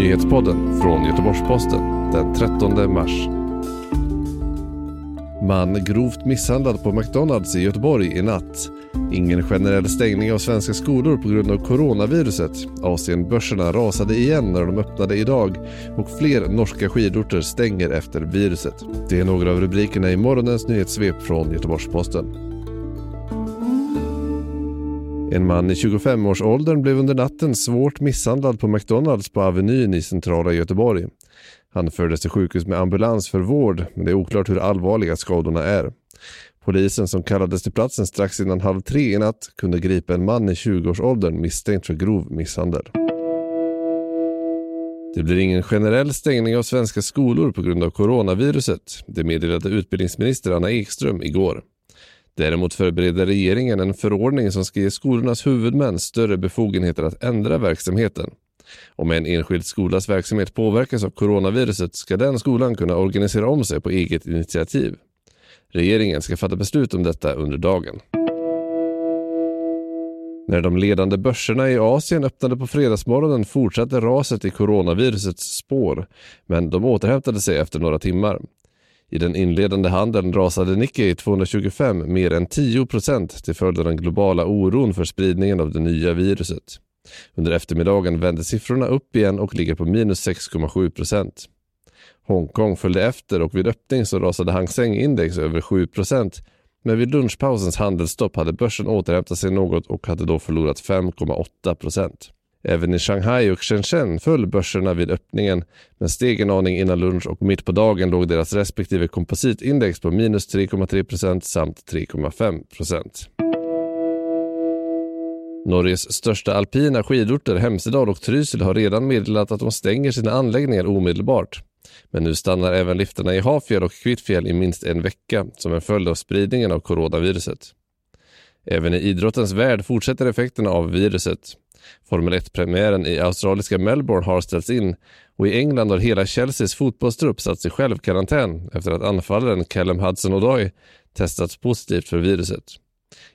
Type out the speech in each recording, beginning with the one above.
Nyhetspodden från Göteborgs-Posten den 13 mars. Man grovt misshandlad på McDonalds i Göteborg i natt. Ingen generell stängning av svenska skolor på grund av coronaviruset. Asienbörserna rasade igen när de öppnade idag och fler norska skidorter stänger efter viruset. Det är några av rubrikerna i morgonens nyhetssvep från Göteborgs-Posten. En man i 25-årsåldern blev under natten svårt misshandlad på McDonalds på Avenyn i centrala Göteborg. Han fördes till sjukhus med ambulans för vård, men det är oklart hur allvarliga skadorna är. Polisen som kallades till platsen strax innan halv tre i natt kunde gripa en man i 20-årsåldern misstänkt för grov misshandel. Det blir ingen generell stängning av svenska skolor på grund av coronaviruset. Det meddelade utbildningsminister Anna Ekström igår. Däremot förbereder regeringen en förordning som ska ge skolornas huvudmän större befogenheter att ändra verksamheten. Om en enskild skolas verksamhet påverkas av coronaviruset ska den skolan kunna organisera om sig på eget initiativ. Regeringen ska fatta beslut om detta under dagen. När de ledande börserna i Asien öppnade på fredagsmorgonen fortsatte raset i coronavirusets spår, men de återhämtade sig efter några timmar. I den inledande handeln rasade Nikkei 225 mer än 10% till följd av den globala oron för spridningen av det nya viruset. Under eftermiddagen vände siffrorna upp igen och ligger på minus 6,7% Hongkong följde efter och vid öppning så rasade Hang Seng-index över 7% men vid lunchpausens handelsstopp hade börsen återhämtat sig något och hade då förlorat 5,8 Även i Shanghai och Shenzhen föll börserna vid öppningen men steg en aning innan lunch och mitt på dagen låg deras respektive kompositindex på minus 3,3% samt 3,5% Norges största alpina skidorter Hemsedal och Trysil har redan meddelat att de stänger sina anläggningar omedelbart. Men nu stannar även liftarna i Hafjäll och Kvittfjäll i minst en vecka som en följd av spridningen av coronaviruset. Även i idrottens värld fortsätter effekterna av viruset. Formel 1-premiären i australiska Melbourne har ställts in och i England har hela Chelseas fotbollstrupp satt i självkarantän efter att anfallaren Callum Hudson-Odoi testats positivt för viruset.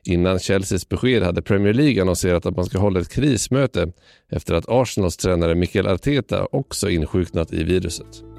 Innan Chelseas besked hade Premier League annonserat att man ska hålla ett krismöte efter att Arsenals tränare Mikel Arteta också insjuknat i viruset.